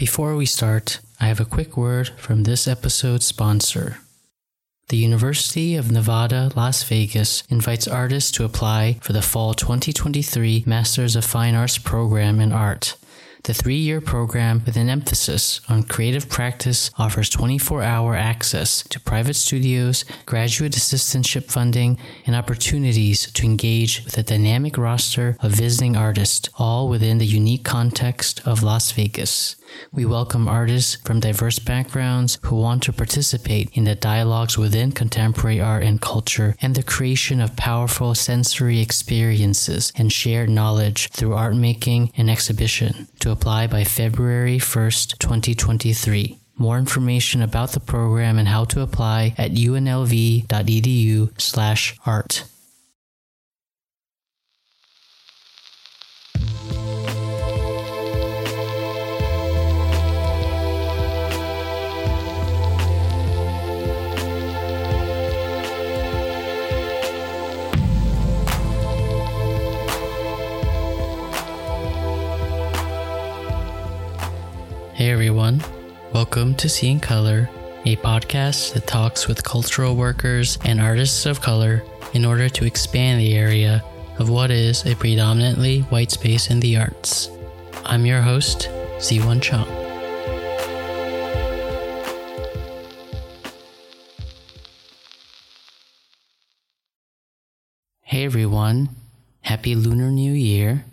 Before we start, I have a quick word from this episode's sponsor. The University of Nevada, Las Vegas invites artists to apply for the fall 2023 Masters of Fine Arts program in art. The three year program, with an emphasis on creative practice, offers 24 hour access to private studios, graduate assistantship funding, and opportunities to engage with a dynamic roster of visiting artists, all within the unique context of Las Vegas. We welcome artists from diverse backgrounds who want to participate in the dialogues within contemporary art and culture and the creation of powerful sensory experiences and shared knowledge through art making and exhibition to apply by February 1st, 2023. More information about the program and how to apply at unlv.edu Hey everyone, welcome to Seeing Color, a podcast that talks with cultural workers and artists of color in order to expand the area of what is a predominantly white space in the arts. I'm your host, Ziwon Chang. Hey everyone, happy Lunar New Year.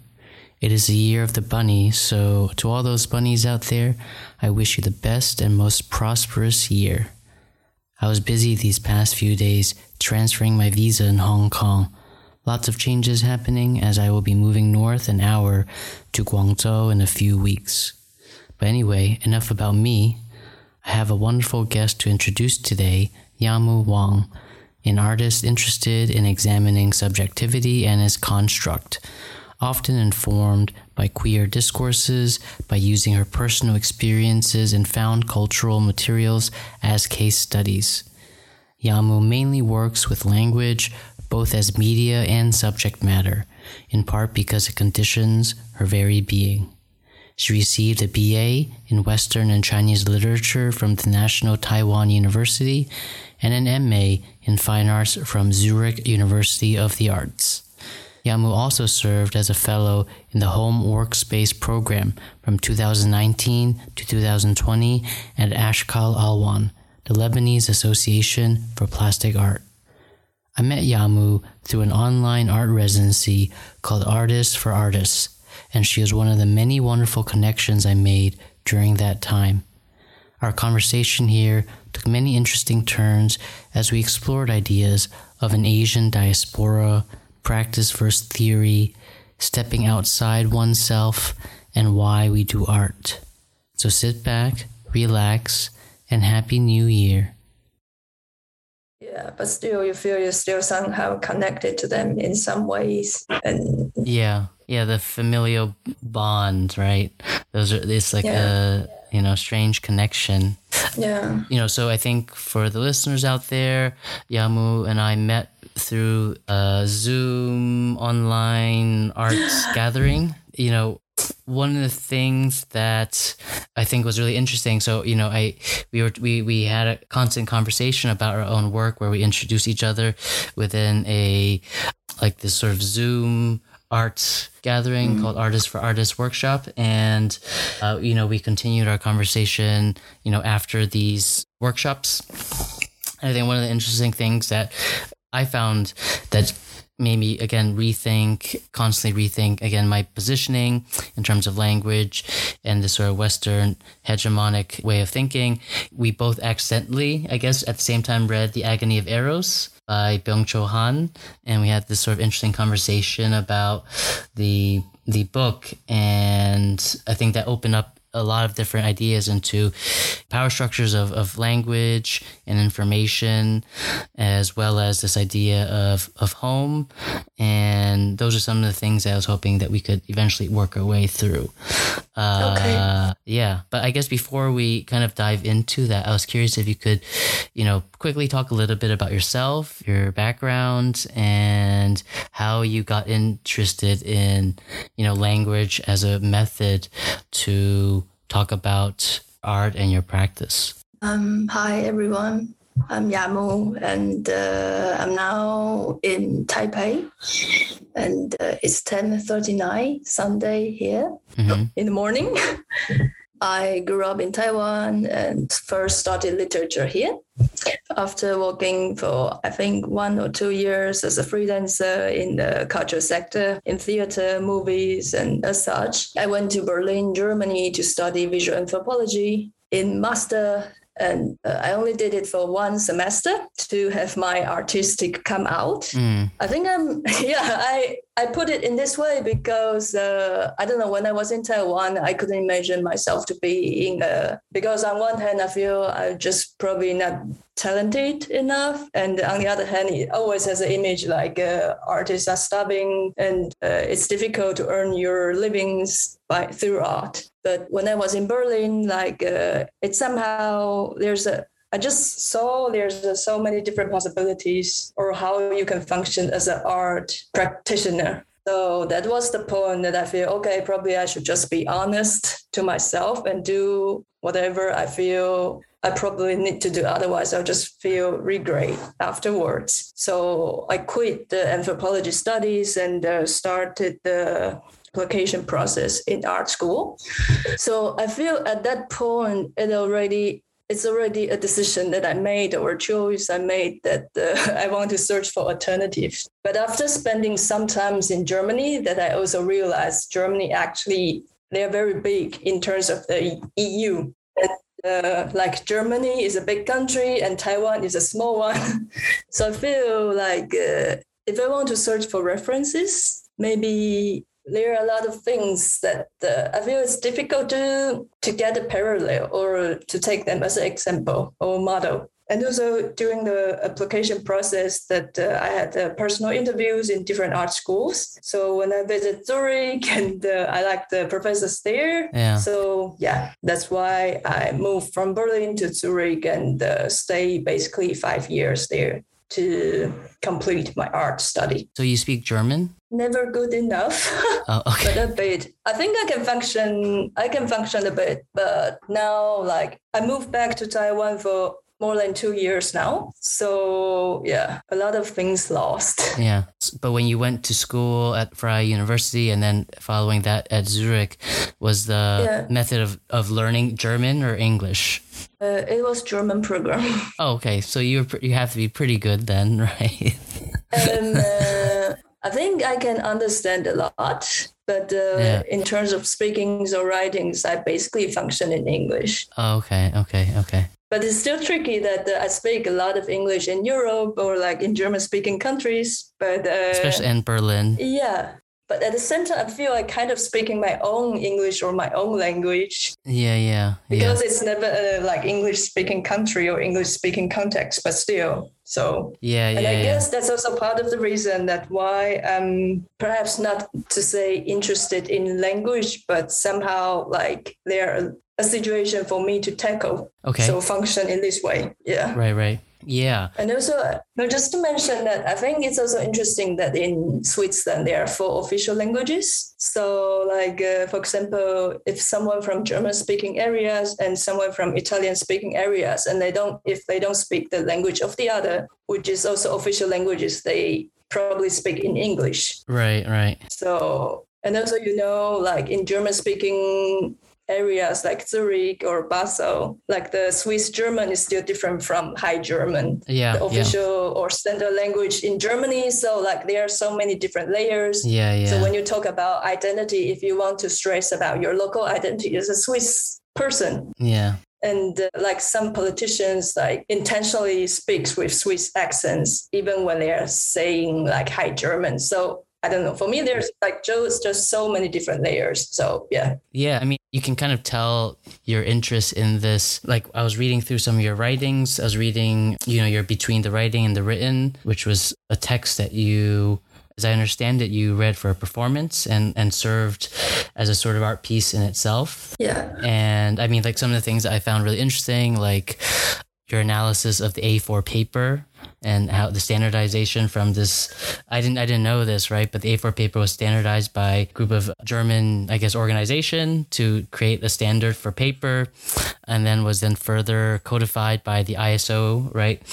It is the year of the bunny, so to all those bunnies out there, I wish you the best and most prosperous year. I was busy these past few days transferring my visa in Hong Kong. Lots of changes happening as I will be moving north an hour to Guangzhou in a few weeks. But anyway, enough about me. I have a wonderful guest to introduce today, Yamu Wang, an artist interested in examining subjectivity and its construct often informed by queer discourses, by using her personal experiences and found cultural materials as case studies. Yamu mainly works with language, both as media and subject matter, in part because it conditions her very being. She received a BA in Western and Chinese literature from the National Taiwan University and an MA in Fine Arts from Zurich University of the Arts. Yamu also served as a fellow in the Home Workspace program from 2019 to 2020 at Ashkal Alwan, the Lebanese Association for Plastic Art. I met Yamu through an online art residency called Artists for Artists, and she was one of the many wonderful connections I made during that time. Our conversation here took many interesting turns as we explored ideas of an Asian diaspora, practice versus theory, stepping outside oneself, and why we do art. So sit back, relax, and Happy New Year. Yeah, but still, you feel you're still somehow connected to them in some ways. And yeah, yeah, the familial bond, right? Those are. It's like yeah. a you know strange connection. Yeah. You know, so I think for the listeners out there, Yamu and I met through a Zoom online arts gathering. You know, one of the things that I think was really interesting. So, you know, I we were we we had a constant conversation about our own work where we introduced each other within a like this sort of Zoom arts gathering mm-hmm. called Artists for Artists Workshop. And, uh, you know, we continued our conversation, you know, after these workshops. I think one of the interesting things that I found that made me again rethink, constantly rethink again my positioning in terms of language and the sort of Western hegemonic way of thinking. We both accidentally, I guess, at the same time read The Agony of Eros by Byung Chul Han, and we had this sort of interesting conversation about the the book, and I think that opened up a lot of different ideas into power structures of, of language and information, as well as this idea of, of home. And those are some of the things I was hoping that we could eventually work our way through. Uh, okay. Yeah. But I guess before we kind of dive into that, I was curious if you could, you know, quickly talk a little bit about yourself, your background, and how you got interested in, you know, language as a method to talk about art and your practice. Um, hi, everyone. I'm Yamu, and uh, I'm now in Taipei, and uh, it's 10:39 Sunday here hmm in the morning. I grew up in Taiwan and first studied literature here. After working for, I think, one or two years as a freelancer in the cultural sector, in theater, movies, and as such, I went to Berlin, Germany to study visual anthropology in master. And uh, I only did it for one semester to have my artistic come out. Mm. I think I'm yeah I I put it in this way because uh, I don't know when I was in Taiwan I couldn't imagine myself to be in a because on one hand I feel I'm just probably not talented enough and on the other hand it always has an image like uh, artists are starving and uh, it's difficult to earn your livings by through art but when I was in Berlin like uh, it somehow there's a I just saw there's uh, so many different possibilities or how you can function as an art practitioner. So that was the point that I feel okay, probably I should just be honest to myself and do whatever I feel I probably need to do. Otherwise, I'll just feel regret afterwards. So I quit the anthropology studies and uh, started the application process in art school. So I feel at that point, it already it's already a decision that I made or a choice I made that uh, I want to search for alternatives. But after spending some times in Germany, that I also realized Germany actually they're very big in terms of the EU. And, uh, like Germany is a big country and Taiwan is a small one. so I feel like uh, if I want to search for references, maybe there are a lot of things that uh, I feel it's difficult to to get a parallel or to take them as an example or model. And also during the application process, that uh, I had uh, personal interviews in different art schools. So when I visit Zurich, and uh, I like the professors there. Yeah. So yeah, that's why I moved from Berlin to Zurich and uh, stay basically five years there to complete my art study. So you speak German? Never good enough. Oh, but a bit. I think I can function. I can function a bit, but now, like, I moved back to Taiwan for more than two years now. So yeah, a lot of things lost. Yeah. But when you went to school at Freie University and then following that at Zurich, was the Yeah. method of, of learning German or English? Uh, it was German program, Oh, okay. So you were, you have to be pretty good then, right? and uh, I think I can understand a lot. But uh, Yeah. in terms of speakings or writings, I basically function in English. oh, okay, okay, okay. But it's still tricky that uh, I speak a lot of English in Europe or like in German-speaking countries. But uh, Especially in Berlin. Yeah. But at the same time, I feel like kind of speaking my own English or my own language Yeah, yeah, yeah. because it's never a like English speaking country or English speaking context, but still. So, Yeah, and yeah, I yeah. guess that's also part of the reason that why I'm perhaps not to say interested in language, but somehow like there a situation for me to tackle. Okay. So function in this way. Yeah. Right, right. Yeah. And also, no, just to mention that I think it's also interesting that in Switzerland there are four official languages. So, like uh, for example, if someone from German-speaking areas and someone from Italian-speaking areas, and they don't, if they don't speak the language of the other, which is also official languages, they probably speak in English. Right, right. So, and also, you know, like in German speaking areas like Zurich or Basel, like the Swiss German is still different from High German, Yeah, the yeah. official or standard language in Germany. So, like, there are so many different layers. Yeah, yeah. So, when you talk about identity, if you want to stress about your local identity as a Swiss person, yeah. and uh, like some politicians like intentionally speaks with Swiss accents even when they are saying like high German. So I don't know. For me, there's like just just so many different layers. So yeah, Yeah, I mean, you can kind of tell your interest in this. Like, I was reading through some of your writings. I was reading, you know, your between the writing and the written, which was a text that you, as I understand it, you read for a performance and and served as a sort of art piece in itself. yeah, And I mean, like some of the things that I found really interesting, like your analysis of the A4 paper and how the standardization from this I didn't I didn't know this right? But the A4 paper was standardized by a group of German I guess organization to create a standard for paper and then was then further codified by the ISO right?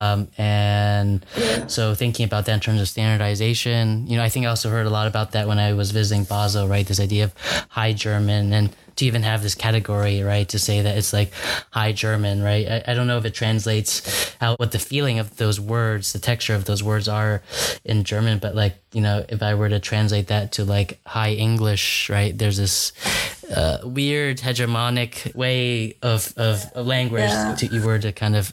Um, and so thinking about that in terms of standardization you know I think I also heard a lot about that when I was visiting Basel right? This idea of high German and to even have this category, right? To say that it's like high German, right? I, I don't know if it translates out what the feeling of those words, the texture of those words are in German, but like, you know, if I were to translate that to like high English, right? There's this uh, weird hegemonic way of, of of language Yeah. to, you were to kind of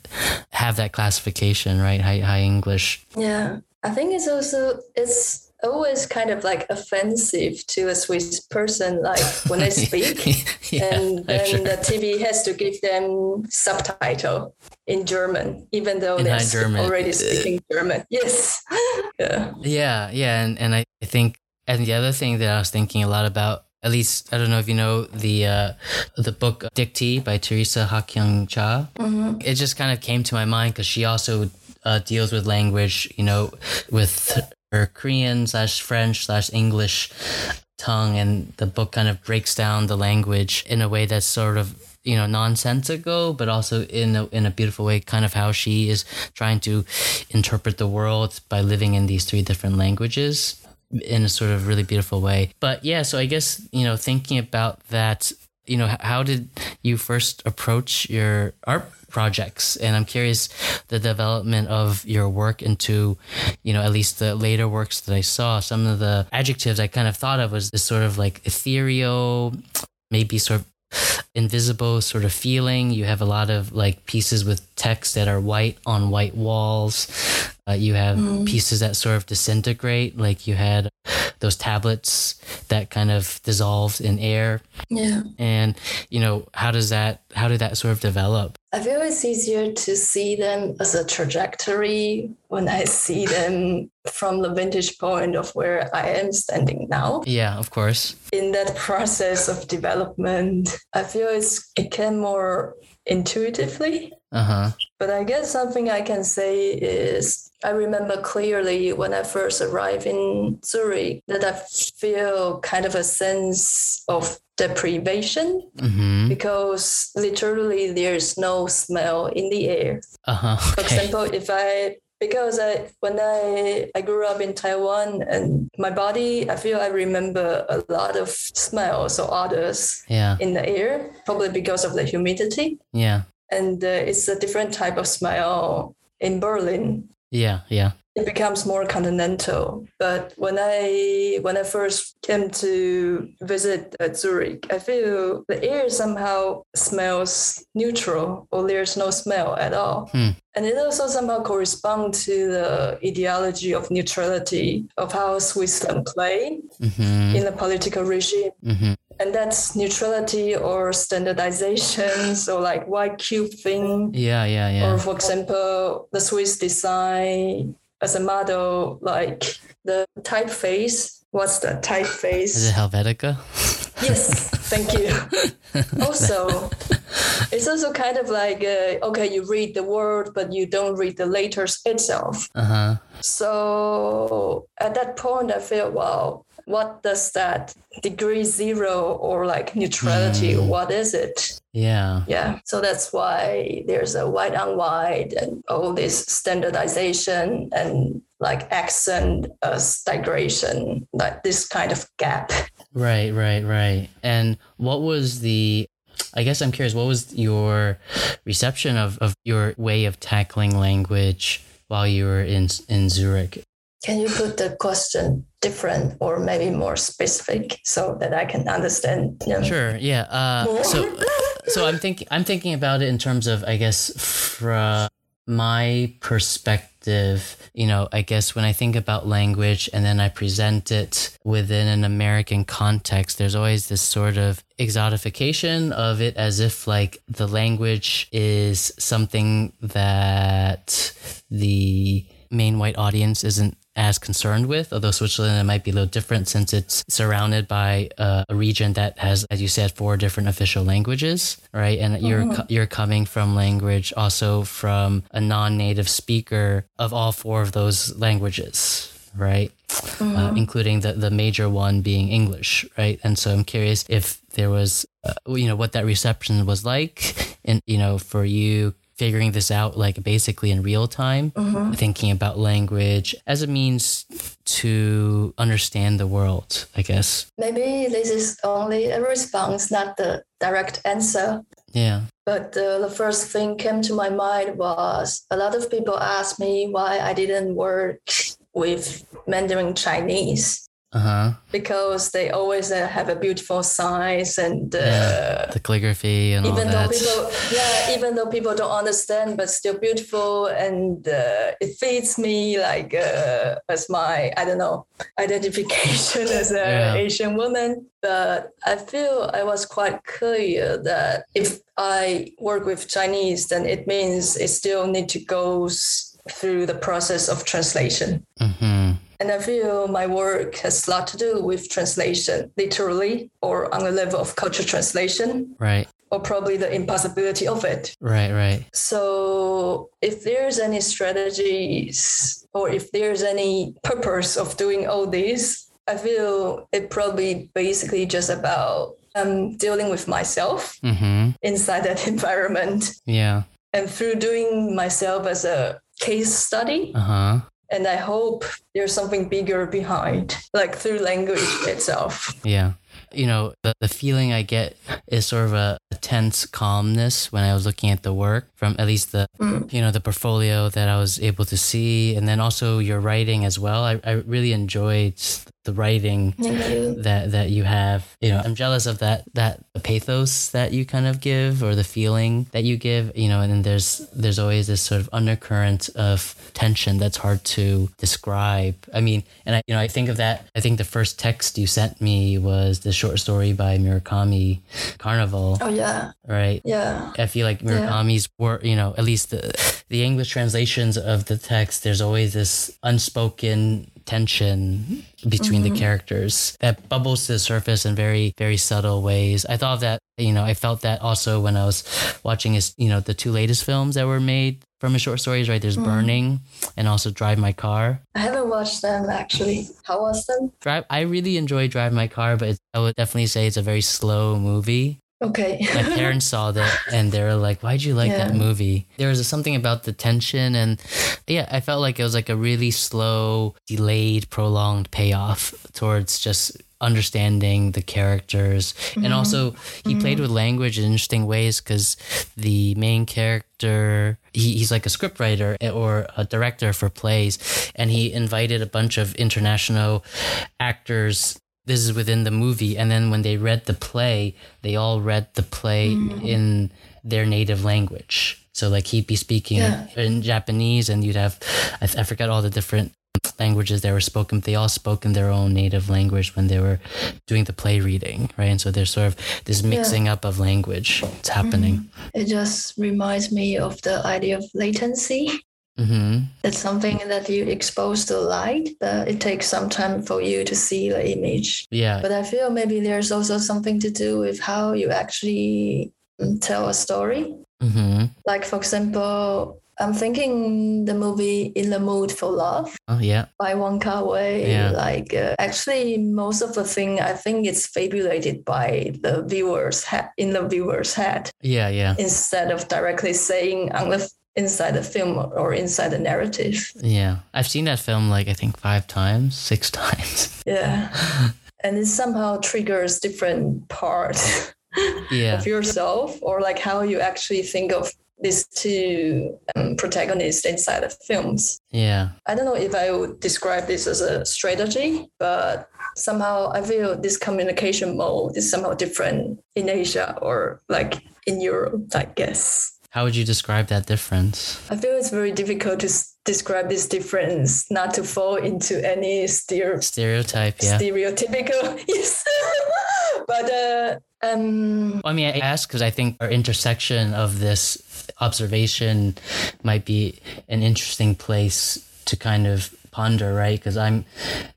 have that classification, right? High, high English. Yeah, I think it's also it's always kind of like offensive to a Swiss person, like when they speak, yeah, and then sure. the TV has to give them subtitle in German, even though In they're German. already speaking German. Yes, yeah, Yeah, yeah, and, and I I think and the other thing that I was thinking a lot about, at least I don't know if you know the uh, the book Dictee by Theresa Hak Kyung Cha. Mm-hmm. It just kind of came to my mind because she also uh, deals with language, you know, with her Korean slash French slash English tongue, and the book kind of breaks down the language in a way that's sort of you know nonsensical but also in a, in a beautiful way kind of how she is trying to interpret the world by living in these three different languages in a sort of really beautiful way. But yeah so i guess you know thinking about that you know how did you first approach your art projects and i'm curious the development of your work into you know at least the later works that i saw some of the adjectives i kind of thought of was this sort of like ethereal maybe sort of invisible sort of feeling. You have a lot of like pieces with text that are white on white walls. Uh, you have pieces that sort of disintegrate, like you had those tablets that kind of dissolved in air. yeah. And you know, how does that? How did that sort of develop? I feel it's easier to see them as a trajectory when I see them from the vantage point of where I am standing now. Yeah, of course. In that process of development, I feel it's it came more intuitively. Uh huh. But I guess something I can say is I remember clearly when I first arrived in Zurich that I feel kind of a sense of deprivation Mm-hmm. because literally there's no smell in the air. Uh huh. For example, if I because I when I I grew up in Taiwan and my body I feel I remember a lot of smells or odors Yeah. in the air probably because of the humidity Yeah. and uh, it's a different type of smell in Berlin Yeah. Yeah. it becomes more continental. But when I when I first came to visit uh, Zurich, I feel the air somehow smells neutral, or there's no smell at all. Hmm. And it also somehow corresponds to the ideology of neutrality of how Switzerland play Mm-hmm. in the political regime. Mm-hmm. And that's neutrality or standardization. so like white cube thing. Yeah. Yeah. Yeah. Or for example, the Swiss design as a model, like the typeface. What's the typeface? Is it Helvetica? yes, thank you. also, it's also kind of like uh, okay, you read the word, but you don't read the letters itself. Uh huh. So at that point, I feel, wow, what does that degree zero or like neutrality? What is it? Yeah. Yeah, so that's why there's a white on white and all this standardization and like accent uh, stagnation, like this kind of gap. Right, right, right. And what was the I guess I'm curious, what was your reception of, of your way of tackling language while you were in in Zurich? Can you put the question different or maybe more specific so that I can understand? you know? Sure, yeah. Uh, so so I'm thinking I'm thinking about it in terms of I guess from my perspective, you know, I guess when I think about language and then I present it within an American context, there's always this sort of exotification of it as if like the language is something that the main white audience isn't as concerned with, although Switzerland might be a little different since it's surrounded by uh, a region that has, as you said, four different official languages, right? And you're Mhm. you're coming from language also from a non-native speaker of all four of those languages, right? Uh, including the the major one being English, right? And so I'm curious if there was, uh, you know, what that reception was like, and you know, for you figuring this out like basically in real time Mhm. thinking about language as a means to understand the world i guess Maybe this is only a response, not the direct answer. yeah But uh, the first thing came to my mind was a lot of people asked me why I didn't work with Mandarin Chinese uh-huh because they always uh, have a beautiful signs and uh, Yeah. the calligraphy and all even though people yeah even though people don't understand but still beautiful and uh, it fits me like uh, as my i don't know identification as a Yeah. asian woman but i feel i was quite clear that if i work with chinese then it means it still need to go through the process of translation mm-hmm. And I feel my work has a lot to do with translation, literally, or on the level of culture translation, right or probably the impossibility of it. right right So, if there's any strategies or if there's any purpose of doing all this, I feel it probably basically just about um, dealing with myself mm-hmm. inside that environment. yeah And through doing myself as a case study, uh-huh and I hope there's something bigger behind, like through language itself. Yeah. You know, the, the feeling I get is sort of a, a tense calmness when I was looking at the work from at least the, Mm. you know, the portfolio that I was able to see. And then also your writing as well. I, I really enjoyed the writing that, that you have. You know, I'm jealous of that, that pathos that you kind of give or the feeling that you give, you know, and then there's, there's always this sort of undercurrent of tension that's hard to describe. I mean, and I, you know, I think of that. I think the first text you sent me was the short story by Murakami, Carnival, Oh, yeah. right? Yeah. I feel like Murakami's work, you know, at least the the English translations of the text, there's always this unspoken tension between the mm-hmm. characters that bubbles to the surface in very, very subtle ways. I thought that, you know, I felt that also when I was watching his, you know, the two latest films that were made from his short stories, right? There's mm-hmm. Burning and also Drive My Car. I haven't watched them actually. How was them? Drive, I really enjoy Drive My Car, but it's, I would definitely say it's a very slow movie. Okay. my parents saw that and they were like why'd you like that movie? There was something about the tension and yeah i felt like it was like a really slow delayed prolonged payoff towards just understanding the characters. And also mm-hmm. he played mm-hmm. with language in interesting ways because the main character he, he's like a scriptwriter eh, or a director for plays. And he invited a bunch of international actors this is within the movie and then when they read the play they all read the play mm-hmm. in their native language. So like he'd be speaking Yeah. in japanese and you'd have I, I forgot all the different languages that were spoken they all spoke in their own native language when they were doing the play reading right? And so there's sort of this mixing up of language. It's happening. Mm-hmm. It just reminds me of the idea of latency. Mm-hmm. That's something that you expose to light, but it takes some time for you to see the image. yeah But I feel maybe there's also something to do with how you actually mm, tell a story. mm-hmm. Like, for example, I'm thinking the movie In the Mood for Love oh yeah by Wong Kar Wai. Yeah. Like, uh, actually, most of the thing I think it's fabulated by the viewer's head in the viewer's head yeah yeah instead of directly saying on the inside the film or inside the narrative. yeah i've seen that film like i think five times six times Yeah. and it somehow triggers different parts yeah of yourself or like how you actually think of these two um, protagonists inside of films. yeah I don't know if I would describe this as a strategy, but somehow I feel this communication mode is somehow different in Asia or like in Europe, I guess. How would you describe that difference I feel it's very difficult to s- describe this difference, not to fall into any stereo- stereotype yeah stereotypical. Yes. but uh, um, I mean, I ask because I think our intersection of this observation might be an interesting place to kind of ponder, right? Because I'm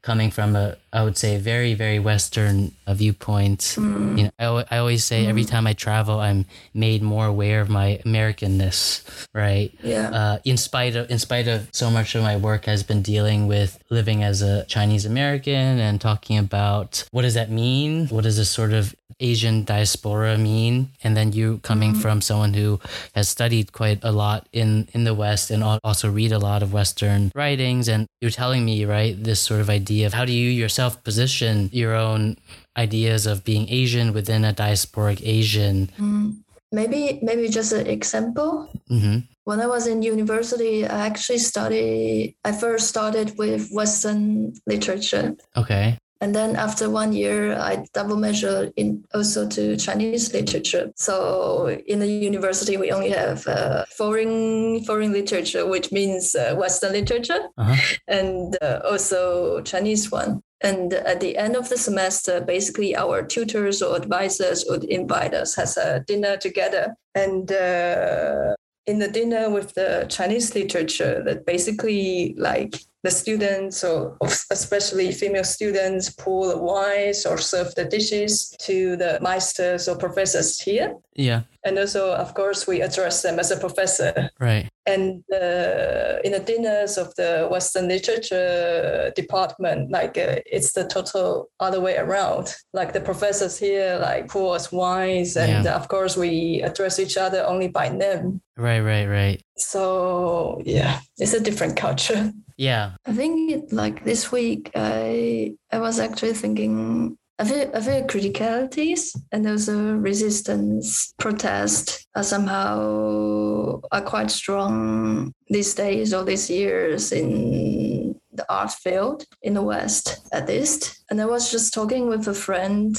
coming from a, I would say, very, very Western uh, viewpoint. Mm. You know, I, I always say mm. every time I travel, I'm made more aware of my Americanness, right? Yeah. Uh, in spite of, in spite of so much of my work has been dealing with living as a Chinese American and talking about what does that mean? What does this sort of Asian diaspora mean? And then you coming mm. from someone who has studied quite a lot in in the West and also read a lot of Western writings, and you're telling me right this sort of idea of how do you yourself position your own ideas of being Asian within a diasporic Asian. Mm. Maybe maybe just an example. Mm-hmm. When I was in university, I actually studied. I first started with Western literature. Okay. And then after one year, I double measured in also to Chinese literature. So in the university, we only have uh, foreign foreign literature, which means uh, Western literature, uh-huh. and uh, also Chinese one. And at the end of the semester, basically our tutors or advisors would invite us as a dinner together. And uh, in the dinner with the Chinese literature, that basically like the students, or especially female students, pour the wines or serve the dishes to the masters or professors here. Yeah. And also, of course, we address them as a professor. Right. And uh, in the dinners of the Western literature department, like uh, it's the total other way around. Like the professors here, like pour us wines, and yeah. of course, we address each other only by name. Right, right, right. So yeah, it's a different culture. Yeah. I think like this week I I was actually thinking feel criticalities and also resistance protest are somehow are quite strong these days or these years in the art field in the West at least. And I was just talking with a friend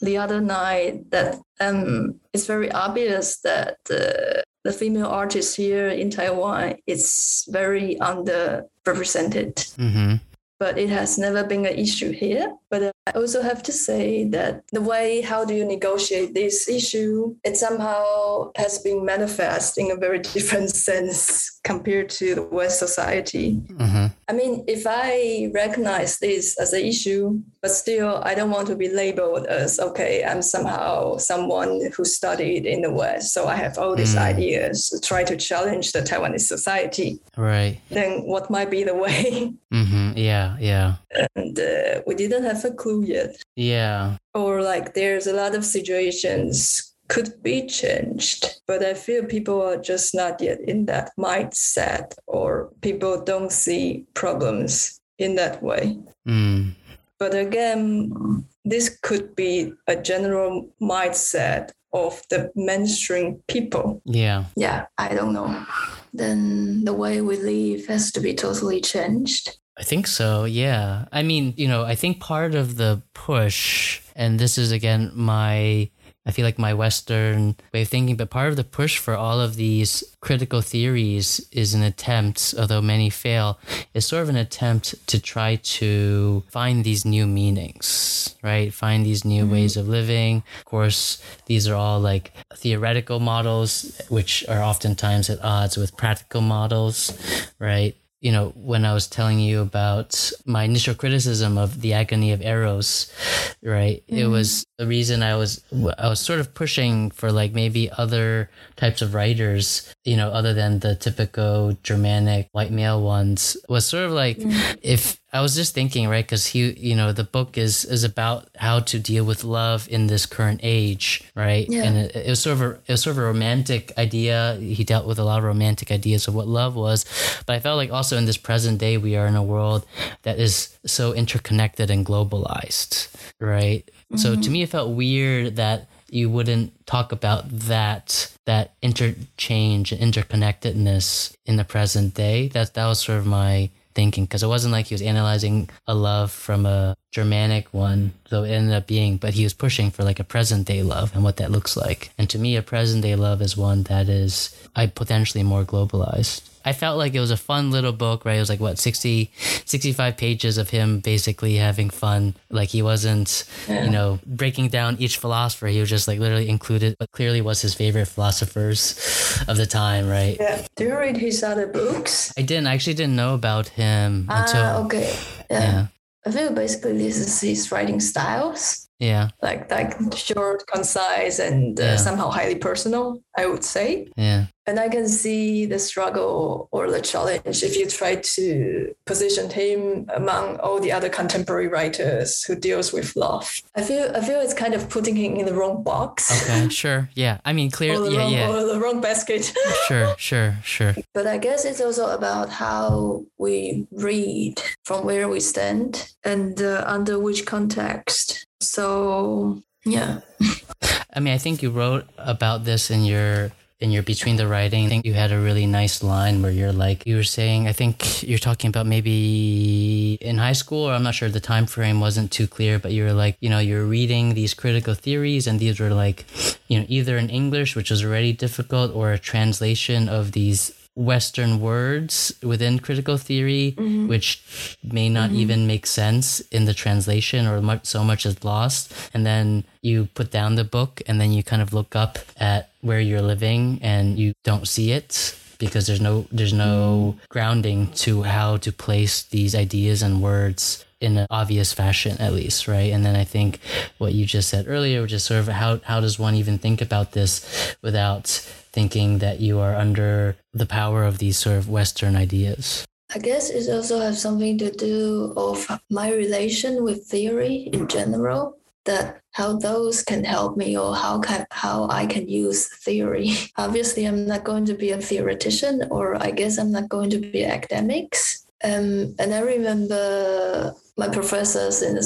the other night that um, it's very obvious that uh, the female artists here in Taiwan is very underrepresented. Mm-hmm. But it has never been an issue here. But I also have to say that the way how do you negotiate this issue, it somehow has been manifest in a very different sense compared to the West society. Mm-hmm. I mean, if I recognize this as an issue, but still I don't want to be labeled as okay, I'm somehow someone who studied in the West, so I have all these mm. ideas to try to challenge the Taiwanese society. Right. Then what might be the way? Mm-hmm. Yeah, yeah. And uh, we didn't have a clue yet. Yeah. Or like there's a lot of situations could be changed. But I feel people are just not yet in that mindset, or people don't see problems in that way. Mm. But again, this could be a general mindset of the mainstream people. Yeah. Yeah, I don't know. Then the way we live has to be totally changed. I think so, yeah. I mean, you know, I think part of the push, and this is again my I feel like my Western way of thinking, but part of the push for all of these critical theories is an attempt, although many fail, is sort of an attempt to try to find these new meanings, right? Find these new mm-hmm. ways of living. Of course, these are all like theoretical models, which are oftentimes at odds with practical models, right? You know, when I was telling you about my initial criticism of the agony of eros, right? Mm-hmm. It was the reason I was I was sort of pushing for like maybe other types of writers, you know, other than the typical Germanic white male ones. Was sort of like mm-hmm. if I was just thinking, right? Because he, you know, the book is is about how to deal with love in this current age, right? Yeah. And it, it, was sort of a, it was sort of a romantic idea. He dealt with a lot of romantic ideas of what love was, but I felt like also in this present day we are in a world that is so interconnected and globalized, right? Mm-hmm. So to mm-hmm. me, it felt weird that you wouldn't talk about that that interchange and interconnectedness in the present day. That that was sort of my thinking because it wasn't like he was analyzing a love from a Germanic one, though it ended up being, but he was pushing for like a present day love and what that looks like. And to me, a present day love is one that is I potentially more globalized. I felt like it was a fun little book, right? It was like what 60, 65 pages of him basically having fun. Like he wasn't, yeah. you know, breaking down each philosopher. He was just like literally included, but clearly was his favorite philosophers of the time, right? Yeah. Do you read his other books? I didn't. I actually didn't know about him ah, until. okay. Yeah. yeah. I feel basically this is his writing styles. Yeah. Like like short, concise, and uh, yeah. somehow highly personal. I would say. Yeah. And I can see the struggle or the challenge if you try to position him among all the other contemporary writers who deals with love. I feel I feel it's kind of putting him in the wrong box. Okay, sure. Yeah. I mean clearly yeah, wrong, yeah. Or the wrong basket. sure, sure, sure. But I guess it's also about how we read from where we stand and uh, under which context. So yeah. I mean, I think you wrote about this in your in your between the writing. I think you had a really nice line where you're like you were saying. I think you're talking about maybe in high school, or I'm not sure the time frame wasn't too clear, but you were like, you know, you're reading these critical theories, and these were like, you know, either in English, which was already difficult, or a translation of these Western words within critical theory, mm-hmm. which may not mm-hmm. even make sense in the translation or much, so much is lost. And then you put down the book and then you kind of look up at where you're living and you don't see it because there's no there's no mm-hmm. grounding to how to place these ideas and words in an obvious fashion at least right and then i think what you just said earlier which is sort of how how does one even think about this without thinking that you are under the power of these sort of Western ideas? I guess it also has something to do of my relation with theory in general. That how those can help me or how can how I can use theory. Obviously, I'm not going to be a theoretician, or I guess I'm not going to be academics. Um, and I remember my professors in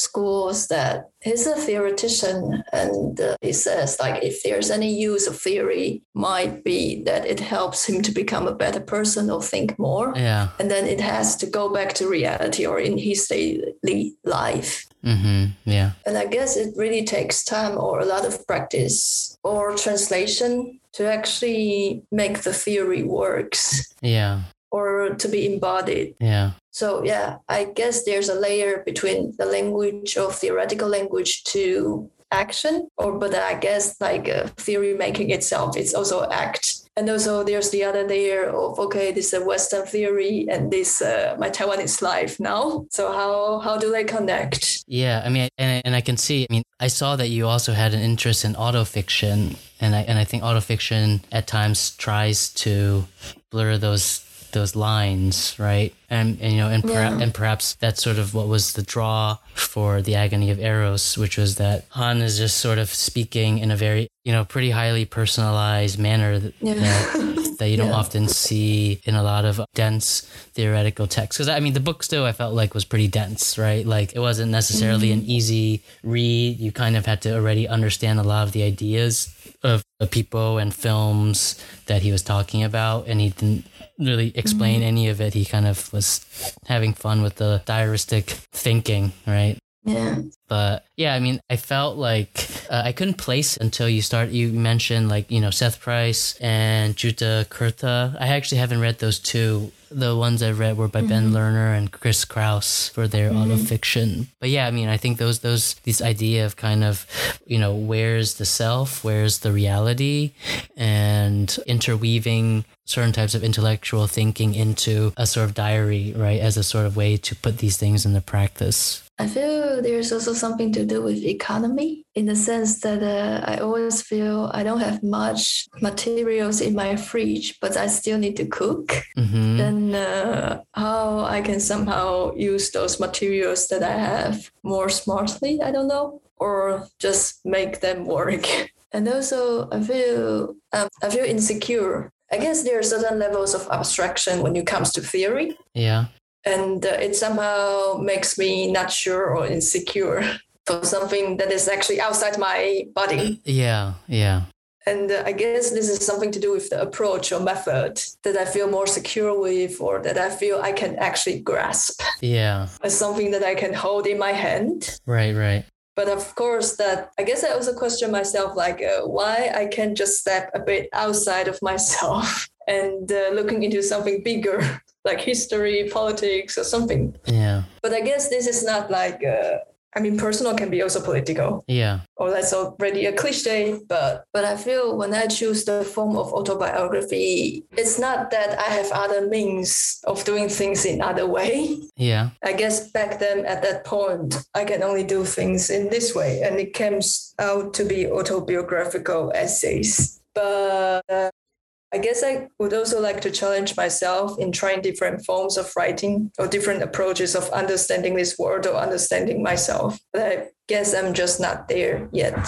schools that he's a theoretician and uh, he says like if there's any use of theory might be that it helps him to become a better person or think more. Yeah. And then it has to go back to reality or in his daily life. Mm-hmm. yeah. And i guess it really takes time or a lot of practice or translation to actually make the theory works. Yeah or to be embodied. Yeah. So yeah, I guess there's a layer between the language of theoretical language to action, or but I guess like uh, theory making itself, it's also act. And also there's the other layer of okay, this is a Western theory and this uh, my Taiwanese life now. So how how do they connect? Yeah, I mean, and, and I can see. I mean, I saw that you also had an interest in autofiction, and I and I think autofiction at times tries to blur those those lines, right? And, and you know, and, yeah. and perhaps that's sort of what was the draw for the agony of Eros, which was that Han is just sort of speaking in a very, you know, pretty highly personalized manner that, yeah. that, that, you don't yeah. often see in a lot of dense theoretical texts. Because I mean, the book still I felt like was pretty dense, right? Like it wasn't necessarily mm-hmm. an easy read. You kind of had to already understand a lot of the ideas of the people and films that he was talking about, and he didn't really explain mm-hmm. any of it. He kind of was having fun with the diaristic thinking, right? Yeah. But yeah, I mean, I felt like uh, I couldn't place until you start. You mentioned like you know Seth Price and Jutta Koether. I actually haven't read those two. The ones I read were by mm-hmm. Ben Lerner and Chris Kraus for their mm-hmm. autofiction. But yeah, I mean, I think those those this idea of kind of you know where's the self, where's the reality, and interweaving certain types of intellectual thinking into a sort of diary, right, as a sort of way to put these things into practice. I feel there's also something to do with economy in the sense that uh, I always feel I don't have much materials in my fridge, but I still need to cook. Mm-hmm. Then uh, how I can somehow use those materials that I have more smartly, I don't know, or just make them work. And also, I feel um, I feel insecure I guess there are certain levels of abstraction when it comes to theory. Yeah. And uh, it somehow makes me not sure or insecure for something that is actually outside my body. Yeah, yeah. And uh, I guess this is something to do with the approach or method that I feel more secure with, or that I feel I can actually grasp Yeah. as something that I can hold in my hand. Right, right. But of course, that I guess I also question myself, like uh, why I can't just step a bit outside of myself and uh, looking into something bigger, like history, politics, or something. Yeah. But I guess this is not like. Uh, I mean, personal can be also political Yeah. or that's already a cliche, but but I feel when I choose the form of autobiography, it's not that I have other means of doing things in other way. Yeah. I guess back then at that point, I can only do things in this way, and it comes out to be autobiographical essays. But uh, I guess I would also like to challenge myself in trying different forms of writing or different approaches of understanding this world or understanding myself. But I guess I'm just not there yet.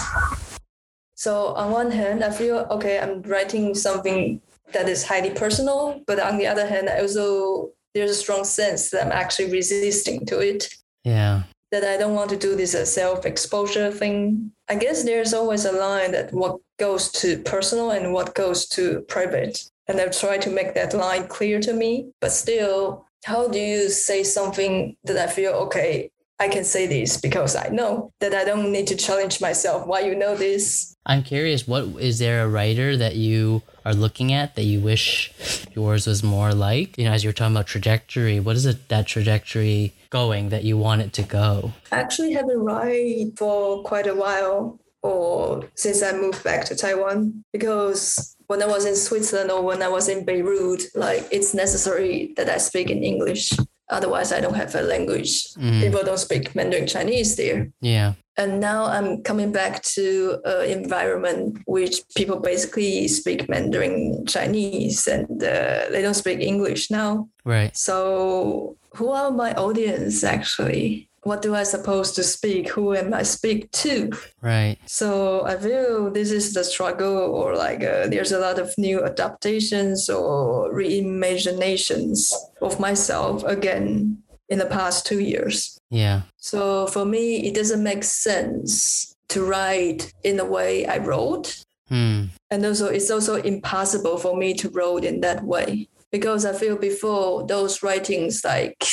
So on one hand, I feel okay, I'm writing something that is highly personal, but on the other hand, I also there's a strong sense that I'm actually resisting to it Yeah. that I don't want to do this as self-exposure thing. I guess there's always a line that what goes to personal and what goes to private. And I've tried to make that line clear to me. But still, how do you say something that I feel okay? I can say this because I know that I don't need to challenge myself. Why you know this? I'm curious, what is there a writer that you are looking at that you wish yours was more like? You know, as you're talking about trajectory, what is it that trajectory going that you want it to go? I actually haven't write for quite a while or since I moved back to Taiwan because when I was in Switzerland or when I was in Beirut, like it's necessary that I speak in English. Otherwise, I don't have a language. Mm. People don't speak Mandarin Chinese there. Yeah. And now I'm coming back to an environment which people basically speak Mandarin Chinese and uh, they don't speak English now. Right. So, who are my audience actually? What do I supposed to speak? Who am I speak to? Right. So I feel this is the struggle, or like uh, there's a lot of new adaptations or reimaginations of myself again in the past two years. Yeah. So for me, it doesn't make sense to write in the way I wrote. Hmm. And also, it's also impossible for me to write in that way because I feel before those writings, like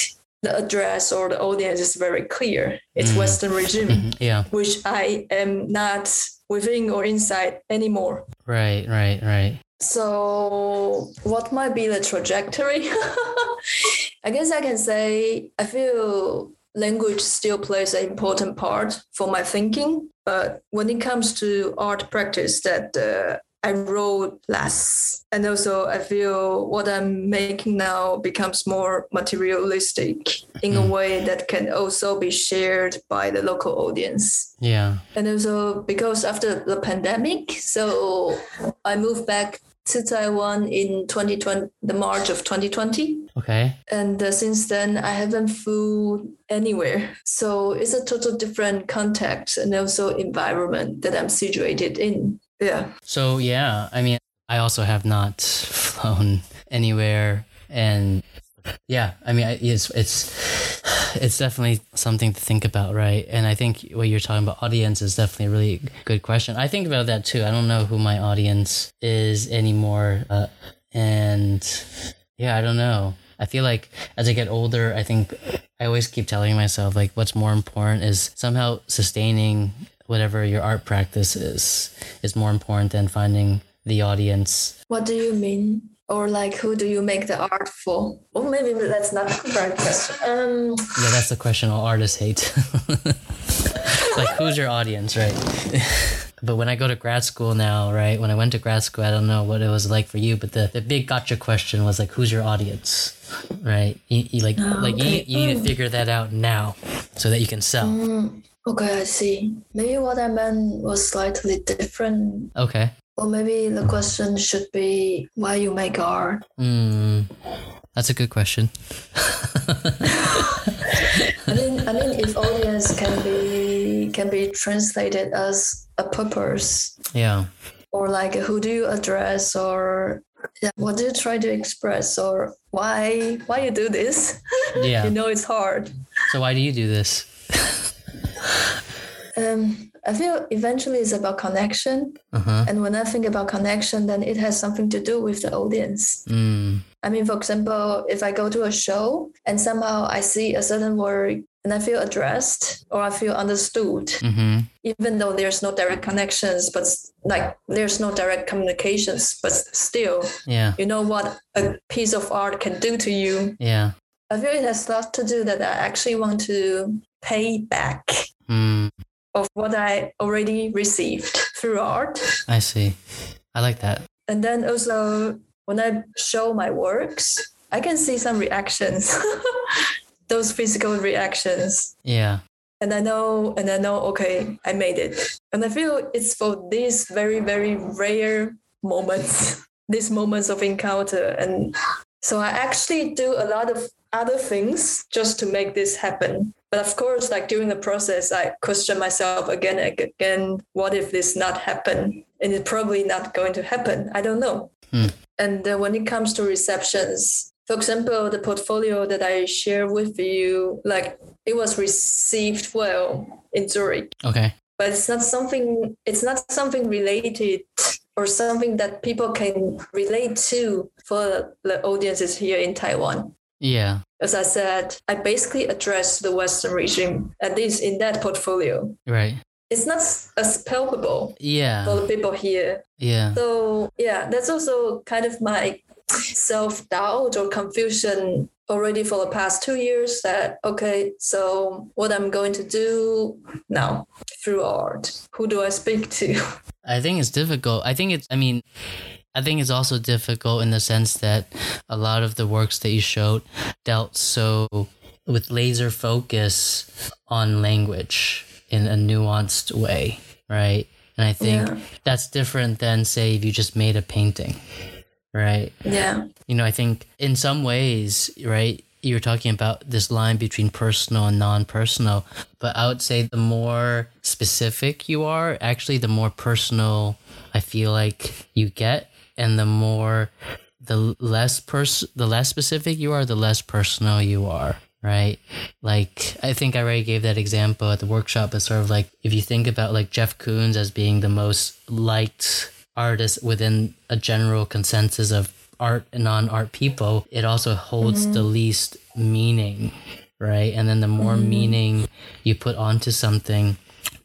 the address or the audience is very clear. It's Mhm. Western regime, Mhm. Yeah. which I am not within or inside anymore. Right. Right. Right. So, what might be the trajectory? I guess I can say I feel language still plays an important part for my thinking. But when it comes to art practice, that uh, I wrote less. And also, I feel what I'm making now becomes more materialistic in a Mm. way that can also be shared by the local audience. Yeah. And also because after the pandemic, so I moved back to Taiwan in 2020, the March of 2020. Okay. And uh, since then, I haven't flew anywhere. So it's a total different context and also environment that I'm situated in. Yeah. So yeah, I mean, I also have not flown anywhere, and yeah, I mean, it's it's it's definitely something to think about, right? And I think what you're talking about audience is definitely a really good question. I think about that too. I don't know who my audience is anymore, uh, and yeah, I don't know. I feel like as I get older, I think I always keep telling myself like what's more important is somehow sustaining whatever your art practice is is more important than finding the audience. What do you mean? Or like, who do you make the art for? Or maybe that's not the right question. Um, Yeah, that's the question all artists hate. like who's your audience, right? but when I go to grad school now, right? When I went to grad school, I don't know what it was like for you, but the, the big gotcha question was like, who's your audience, right? You, you like like you, you need to figure that out now so that you can sell. mm, okay, I see. Maybe what I meant was slightly different. Okay. Or maybe the question should be why you make art. Mm, that's a good question. I mean, I mean, if audience can be can be translated as a purpose, yeah. or like who do you address, or yeah, what do you try to express, or why why you do this? Yeah. you know, it's hard. So why do you do this? Um, I feel eventually it's about connection. Uh-huh. And when I think about connection, then it has something to do with the audience. Mm. I mean, for example, if I go to a show and somehow I see a certain word and I feel addressed or I feel understood, Mm-hmm. even though there's no direct connections, but like there's no direct communications, but still, Yeah. you know what a piece of art can do to you. Yeah. I feel it has a lot to do that I actually want to pay back Mm. of what I already received through art. I see. I like that. And then also when I show my works, I can see some reactions, those physical reactions. Yeah. And I know, and I know, okay, I made it. And I feel it's for these very, very rare moments, these moments of encounter. And so I actually do a lot of other things just to make this happen. But of course, like during the process, I question myself again and again, what if this not happen? And it's probably not going to happen. I don't know. Hmm. And uh, when it comes to receptions, for example, the portfolio that I share with you, like it was received well in Zurich, Okay. but it's not something. It's not something related or something that people can relate to for the audiences here in Taiwan. Yeah. As I said, I basically address the Western regime, at least in that portfolio. Right. It's not as palpable yeah. for the people here. Yeah. So yeah, that's also kind of my self-doubt or confusion already for the past two years that okay, so what I'm going to do now through art. Who do I speak to? I think it's difficult. I think it's, I mean, I think it's also difficult in the sense that a lot of the works that you showed dealt so with laser focus on language in a nuanced way, right? And I think Yeah. that's different than, say, if you just made a painting, right? Yeah. You know, I think in some ways, right, you're talking about this line between personal and non personal, but I would say the more specific you are, actually, the more personal I feel like you get, and the more the less pers the less specific you are, the less personal you are. Right. Like, I think I already gave that example at the workshop, but sort of like if you think about like Jeff Koons as being the most liked artist within a general consensus of art and non-art people it also holds mm-hmm. the least meaning right and then the more mm-hmm. meaning you put onto something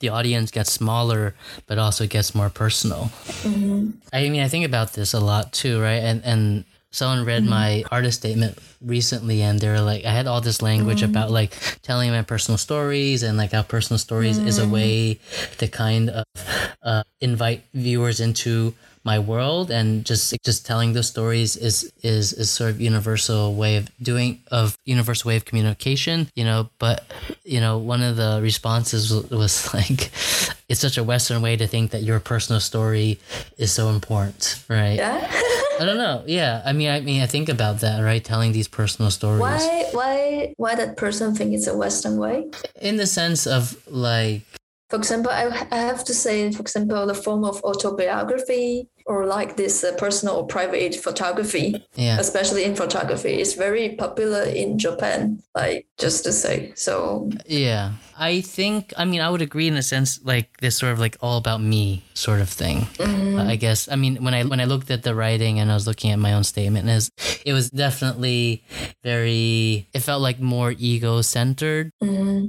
the audience gets smaller but also gets more personal. Mm-hmm. I mean i think about this a lot too right? And and someone read mm-hmm. my artist statement recently and they're like i had all this language mm-hmm. about like telling my personal stories and like how personal stories is a way to kind of uh, invite viewers into my world and just just telling those stories is is is sort of universal way of doing of universal way of communication you know but you know one of the responses was, was like it's such a western way to think that your personal story is so important right? Yeah. i don't know. Yeah. I mean i mean i think about that right? Telling these personal stories. Why why why that person think it's a Western way? in the sense of like For example, I, I have to say, for example, the form of autobiography or like this uh, personal or private photography, yeah especially in photography, is very popular in Japan. Like just to say, so Yeah. I think, I mean, I would agree in a sense, like this sort of like all about me sort of thing. Uh, I guess. I mean, when I when I looked at the writing and I was looking at my own statement, it was, it was definitely very. It felt like more ego centered,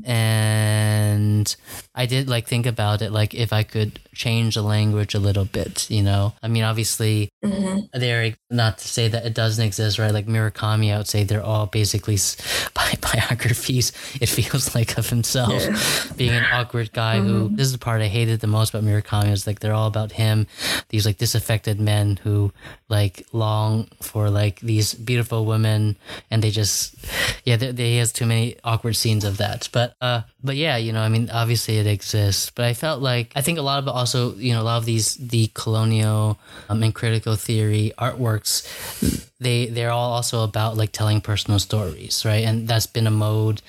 and I did like think about it, like if I could change the language a little bit, you know. I mean, obviously, they're not to say that it doesn't exist, right? Like Murakami, I would say they're all basically bi- biographies. It feels like of himself being an awkward guy who. This is the part I hated the most about Murakami. Is like they're all about him. These like disaffected men who like long for like these beautiful women, and they just yeah, they, they he has too many awkward scenes of that. But uh, but yeah, you know, I mean, obviously it exists. But I felt like I think a lot of it also, you know, a lot of these the colonial um, and critical theory artworks, they they're all also about like telling personal stories, right? And that's been a mode,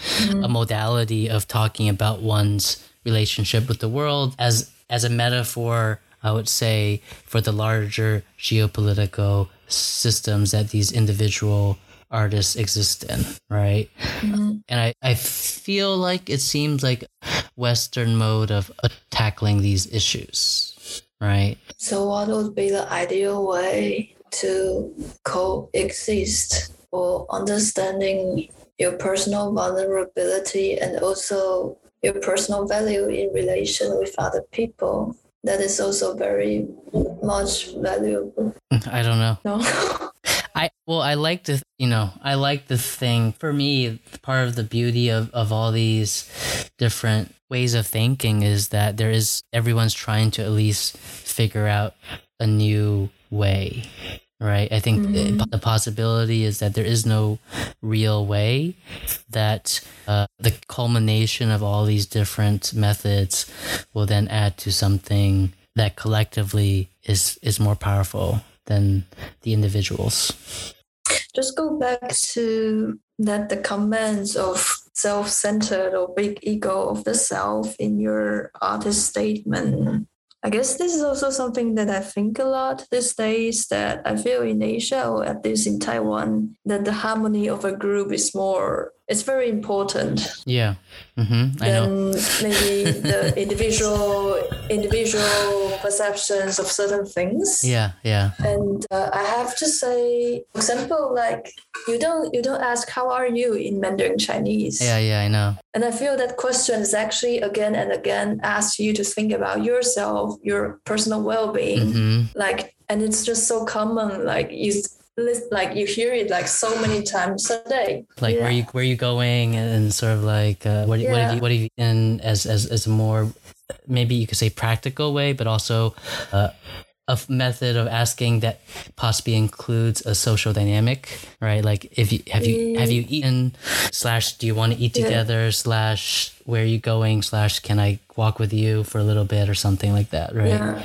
a modality of talking about one's relationship with the world as as a metaphor. I would say for the larger geopolitical systems that these individual artists exist in, right? And I, I feel like it seems like Western mode of uh, tackling these issues, right? So, what would be the ideal way to coexist or understanding your personal vulnerability and also your personal value in relation with other people? That is also very much valuable. I don't know. No. I well, I like to you know, I like the thing for me. Part of the beauty of of all these different ways of thinking is that there is everyone's trying to at least figure out a new way right i think mm-hmm. the, the, possibility is that there is no real way that uh, the culmination of all these different methods will then add to something that collectively is is more powerful than the individuals. Just go back to that the comments of self-centered or big ego of the self in your artist statement. I guess this is also something that I think a lot these days that I feel in Asia or at least in Taiwan that the harmony of a group is more it's very important. Yeah. Mm-hmm. I know. maybe the individual individual perceptions of certain things. Yeah, yeah. And uh, I have to say, for example, like you don't you don't ask how are you in Mandarin Chinese. Yeah, yeah, I know. And I feel that question is actually again and again asked you to think about yourself, your personal well-being, mm-hmm. like, and it's just so common. Like you like you hear it like so many times a day. Like yeah. where you where are you going and sort of like uh, what yeah. what have you what have you in as as as a more maybe you could say practical way, but also uh, a method of asking that possibly includes a social dynamic, right? Like if you have you have you eaten slash do you want to eat together yeah. slash where are you going slash can I walk with you for a little bit or something like that, right? Yeah.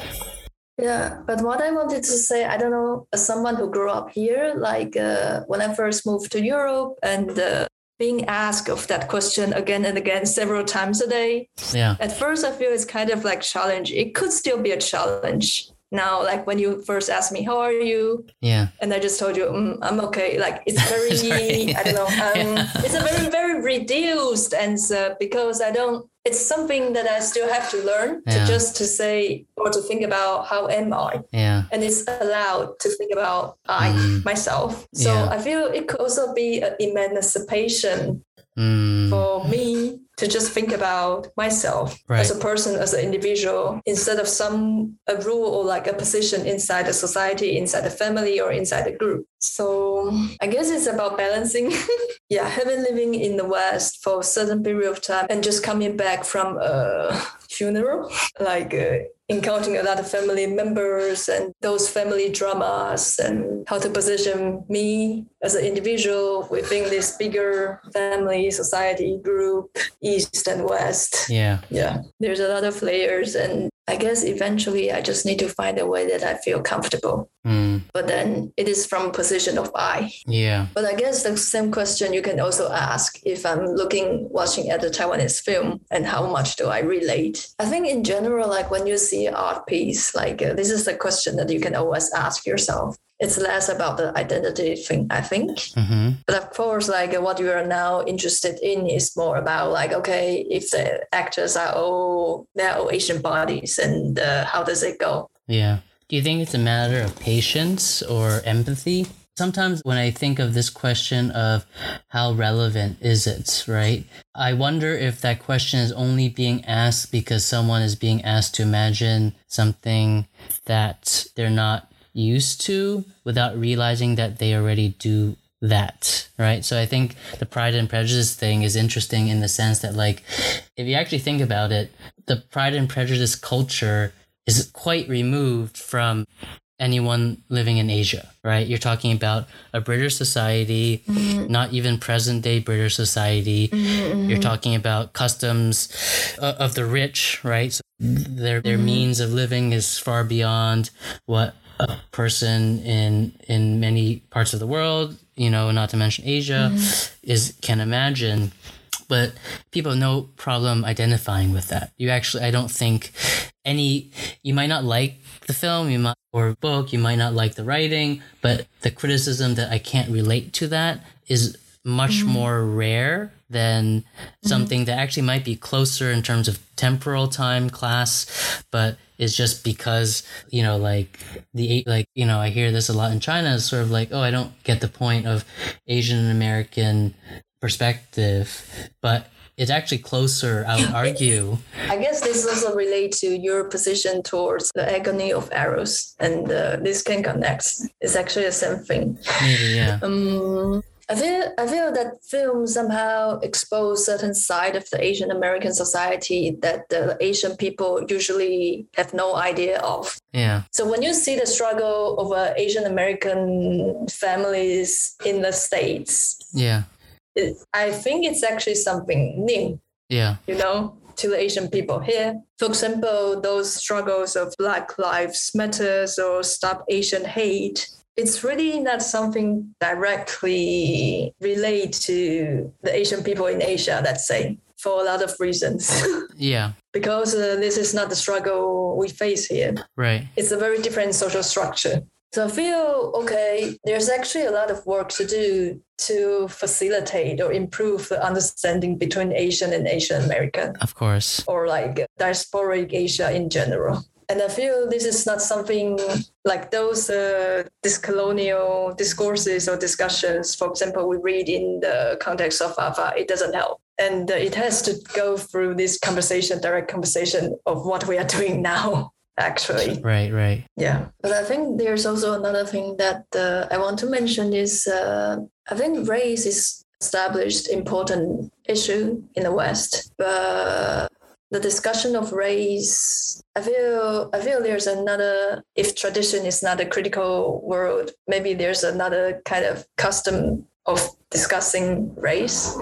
Yeah, but what I wanted to say, I don't know, as someone who grew up here, like uh, when I first moved to Europe and uh, being asked of that question again and again several times a day. Yeah. At first, I feel it's kind of like challenge. It could still be a challenge now like when you first asked me how are you yeah and i just told you mm, i'm okay like it's very i don't know um, yeah. it's a very very reduced answer because i don't it's something that i still have to learn yeah. to just to say or to think about how am i yeah and it's allowed to think about i mm. myself so yeah. i feel it could also be an emancipation mm. for me to just think about myself right. as a person, as an individual, instead of some a rule or like a position inside the society, inside the family, or inside the group. So I guess it's about balancing. yeah, having living in the West for a certain period of time and just coming back from a funeral, like. Uh, encountering a lot of family members and those family dramas and how to position me as an individual within this bigger family society group east and west yeah yeah there's a lot of layers and I guess eventually I just need to find a way that I feel comfortable. Mm. But then it is from a position of I. Yeah. But I guess the same question you can also ask if I'm looking watching at the Taiwanese film and how much do I relate? I think in general, like when you see art piece, like uh, this is the question that you can always ask yourself it's less about the identity thing, I think. Mm-hmm. But of course, like what you are now interested in is more about like, okay, if the actors are all they're all Asian bodies, and uh, how does it go? Yeah. Do you think it's a matter of patience or empathy? Sometimes when I think of this question of how relevant is it, right? I wonder if that question is only being asked because someone is being asked to imagine something that they're not used to without realizing that they already do that right so i think the pride and prejudice thing is interesting in the sense that like if you actually think about it the pride and prejudice culture is quite removed from anyone living in asia right you're talking about a british society mm-hmm. not even present day british society mm-hmm. you're talking about customs uh, of the rich right so their their mm-hmm. means of living is far beyond what person in in many parts of the world, you know, not to mention Asia, mm-hmm. is can imagine. But people have no problem identifying with that. You actually, I don't think any. You might not like the film, you might or book, you might not like the writing, but the criticism that I can't relate to that is much more rare than something that actually might be closer in terms of temporal time class, but it's just because you know like the like you know I hear this a lot in China. It's sort of like oh I don't get the point of Asian American perspective, but it's actually closer. I would argue. I guess this also relates to your position towards the agony of arrows, and uh, this can connect. It's actually the same thing. Maybe yeah. Um, I feel I feel that film somehow expose certain side of the Asian American society that the Asian people usually have no idea of. Yeah. So when you see the struggle of uh, Asian American families in the states, Yeah. it, I think it's actually something new. Yeah. You know. To the Asian people here, for example, those struggles of Black Lives Matters or Stop Asian Hate, it's really not something directly related to the Asian people in Asia, let's say, for a lot of reasons. Yeah. because uh, this is not the struggle we face here. Right. It's a very different social structure. So I feel okay, there's actually a lot of work to do to facilitate or improve the understanding between Asian and Asian American Of course. or like diasporic Asia in general. And I feel this is not something like those uh, this colonial discourses or discussions, for example, we read in the context of AFA, it doesn't help. And uh, it has to go through this conversation, direct conversation of what we are doing now, actually. Right. Right. Yeah. But I think there's also another thing that uh, I want to mention is uh, I think race is established important issue in the West, but the discussion of race, I feel I feel there's another if tradition is not a critical word, maybe there's another kind of custom of discussing race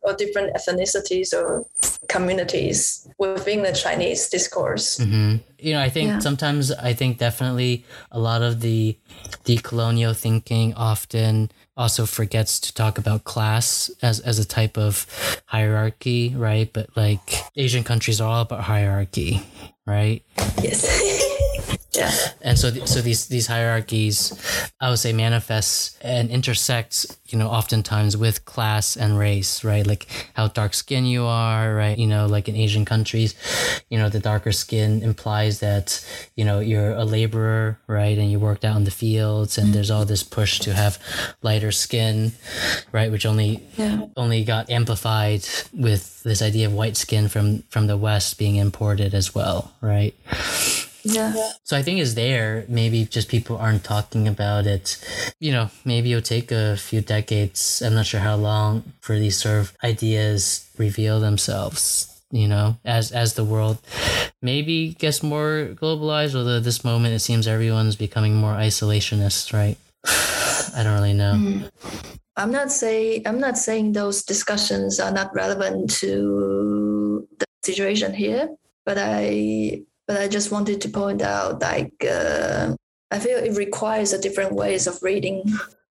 or different ethnicities or communities within the Chinese discourse. hmm You know, I think Yeah. sometimes I think definitely a lot of the decolonial thinking often also forgets to talk about class as as a type of hierarchy, right? But like Asian countries are all about hierarchy, right? Yes. yeah. and so th- so these these hierarchies i would say manifests and intersects you know oftentimes with class and race right? Like how dark skin you are right? You know like in asian countries you know the darker skin implies that you know you're a laborer right? And you worked out in the fields and there's all this push to have lighter skin right? Which only Yeah. only got amplified with this idea of white skin from from the west being imported as well right Yeah. so I think it's there. Maybe just people aren't talking about it. You know, maybe it'll take a few decades. I'm not sure how long for these sort of ideas reveal themselves. You know, as as the world maybe gets more globalized, although at this moment it seems everyone's becoming more isolationist, right? I don't really know. Hmm. I'm not say I'm not saying those discussions are not relevant to the situation here, but I but I just wanted to point out like uh, I feel it requires a different ways of reading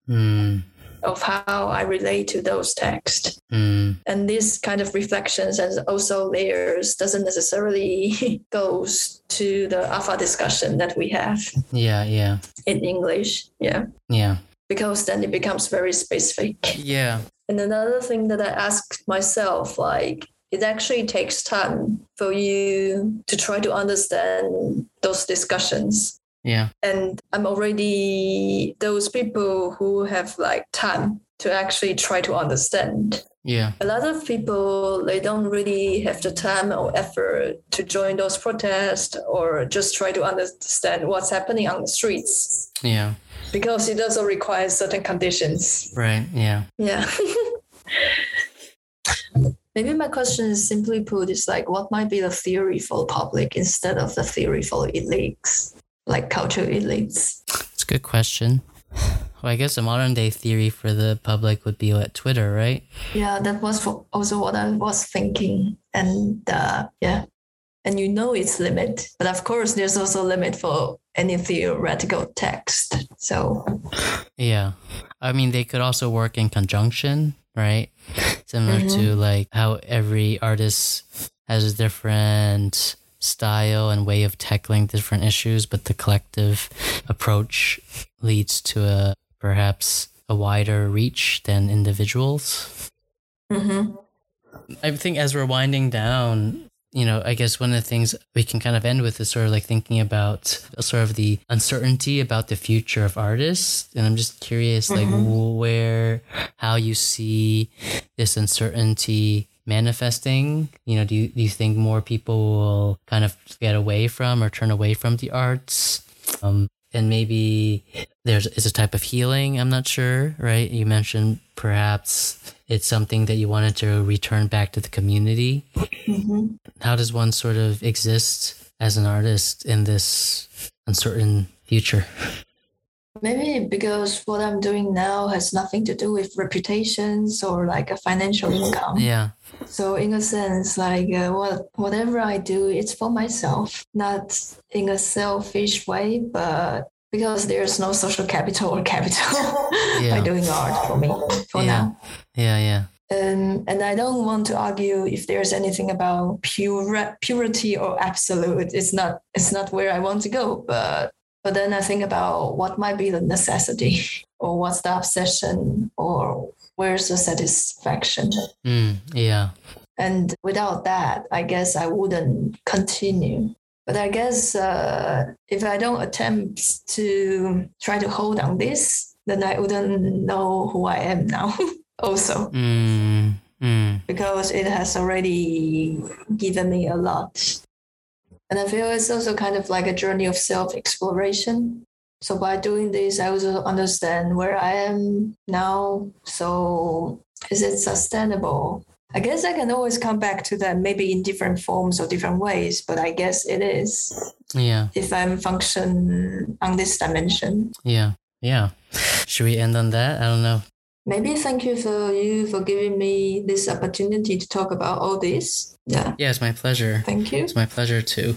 Hmm. of how I relate to those texts. Hmm. And this kind of reflections and also layers doesn't necessarily goes to the alpha discussion that we have Yeah. Yeah. in English. Yeah. Yeah. Because then it becomes very specific. Yeah. And another thing that I ask myself, like, it actually takes time for you to try to understand those discussions. Yeah. And I'm already those people who have like time to actually try to understand. Yeah. A lot of people, they don't really have the time or effort to join those protests or just try to understand what's happening on the streets Yeah. because it also requires certain conditions. Right. Yeah. Yeah. Maybe my question is simply put is like what might be the theory for the public instead of the theory for elites, like cultural elites. It's a good question. Well, I guess a modern day theory for the public would be what Twitter, right? Yeah, that was for also what I was thinking. And uh, yeah. And you know its limit. But of course there's also a limit for any theoretical text. So Yeah. I mean, they could also work in conjunction, right? Similar Mm-hmm. to like how every artist has a different style and way of tackling different issues, but the collective approach leads to a perhaps a wider reach than individuals. Mm-hmm. I think as we're winding down, you know, I guess one of the things we can kind of end with is sort of like thinking about sort of the uncertainty about the future of artists. And I'm just curious, like, where, how you see this uncertainty manifesting? You know, do you, do you think more people will kind of get away from or turn away from the arts? Um, and maybe there's is a type of healing. I'm not sure, right? You mentioned perhaps it's something that you wanted to return back to the community. Mm-hmm. How does one sort of exist as an artist in this uncertain future? Maybe because what I'm doing now has nothing to do with reputations or like a financial income. Yeah. So in a sense, like uh, what whatever I do, it's for myself, not in a selfish way, but because there's no social capital or capital Yeah. by doing art for me for Yeah. now. Yeah, yeah. Um, and I don't want to argue if there's anything about pure purity or absolute. It's not. It's not where I want to go. But but then I think about what might be the necessity, or what's the obsession, or where's the satisfaction. Mm, yeah. And without that, I guess I wouldn't continue. But I guess uh, if I don't attempt to try to hold on this, then I wouldn't know who I am now. also Mm, mm, because it has already given me a lot. And I feel it's also kind of like a journey of self exploration. So by doing this, I also understand where I am now. So is it sustainable? I guess I can always come back to that, maybe in different forms or different ways, but I guess it is yeah. if I'm function on this dimension. Yeah. Yeah. Should we end on that? I don't know. Maybe thank you for you for giving me this opportunity to talk about all this. Yeah, Yeah, it's my pleasure. thank you. It's my pleasure to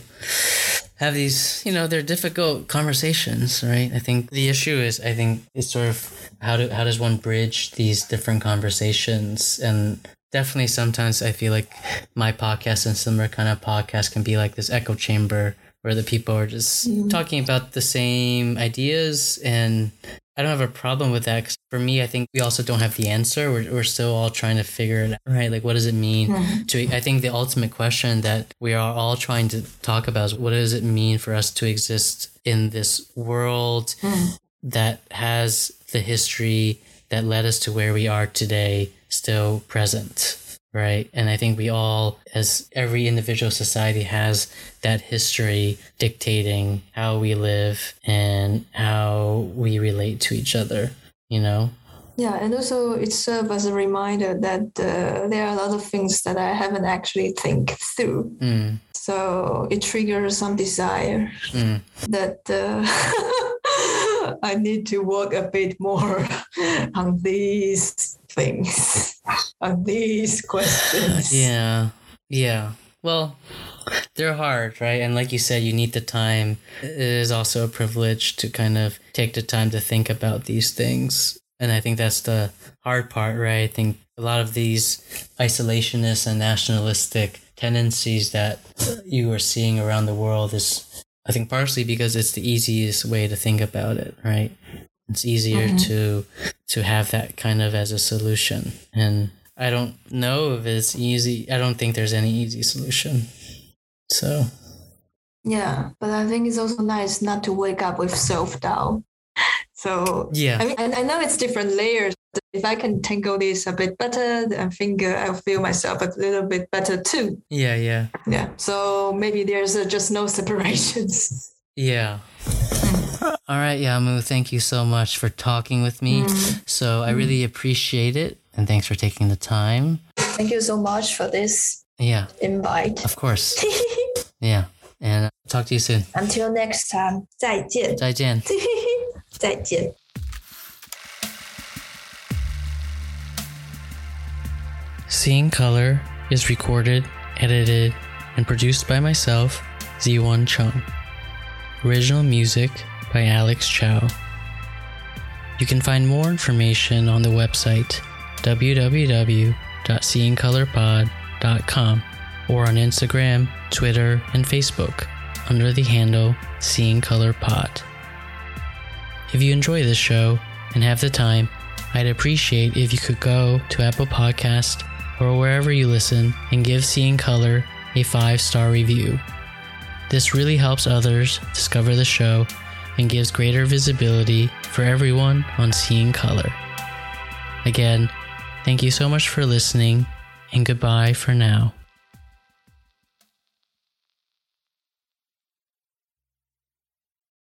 have these, you know, they're difficult conversations, right? I think the issue is I think it's sort of how do how does one bridge these different conversations and definitely sometimes I feel like my podcast and similar kind of podcast can be like this echo chamber where the people are just mm-hmm. talking about the same ideas and I don't have a problem with that 'cause for me I think we also don't have the answer. We're, we're still all trying to figure it out right? Like what does it mean to I think the ultimate question that we are all trying to talk about is what does it mean for us to exist in this world hmm. that has the history that led us to where we are today still present right and i think we all as every individual society has that history dictating how we live and how we relate to each other you know Yeah, and also it serves as a reminder that uh, there are a lot of things that I haven't actually think through. mm, So it triggers some desire mm. that uh, I need to work a bit more on these things, on these questions. yeah yeah. Well they're hard right? And like you said you need the time. It is also a privilege to kind of take the time to think about these things. And i think that's the hard part right? I think a lot of these isolationist and nationalistic tendencies that you are seeing around the world is i think partially because it's the easiest way to think about it right? It's easier mm-hmm. to to have that kind of as a solution and i don't know if it's easy i don't think there's any easy solution so Yeah, but I think it's also nice not to wake up with self doubt. So yeah I mean, I know it's different layers. If I can tangle this a bit better, I think uh, I'll feel myself a little bit better too. yeah yeah Yeah. So maybe there's uh, just no separations. yeah all right, Yamu, thank you so much for talking with me. Mm. So I really mm-hmm. appreciate it. And thanks for taking the time. Thank you so much for this yeah. invite. Of course. yeah. And I'll talk to you soon. Until next time. 再见.再见.再见. Seeing Color is recorded, edited, and produced by myself, Zhiwan Cheung. Original music by Alex Chow. You can find more information on the website www.seeingcolorpod.com or on Instagram, Twitter, and Facebook under the handle Seeing Color Pod. If you enjoy this show and have the time, I'd appreciate if you could go to Apple Podcast or wherever you listen and give Seeing Color a five star review. This really helps others discover the show and gives greater visibility for everyone on Seeing Color. Again, thank you so much for listening, and goodbye for now.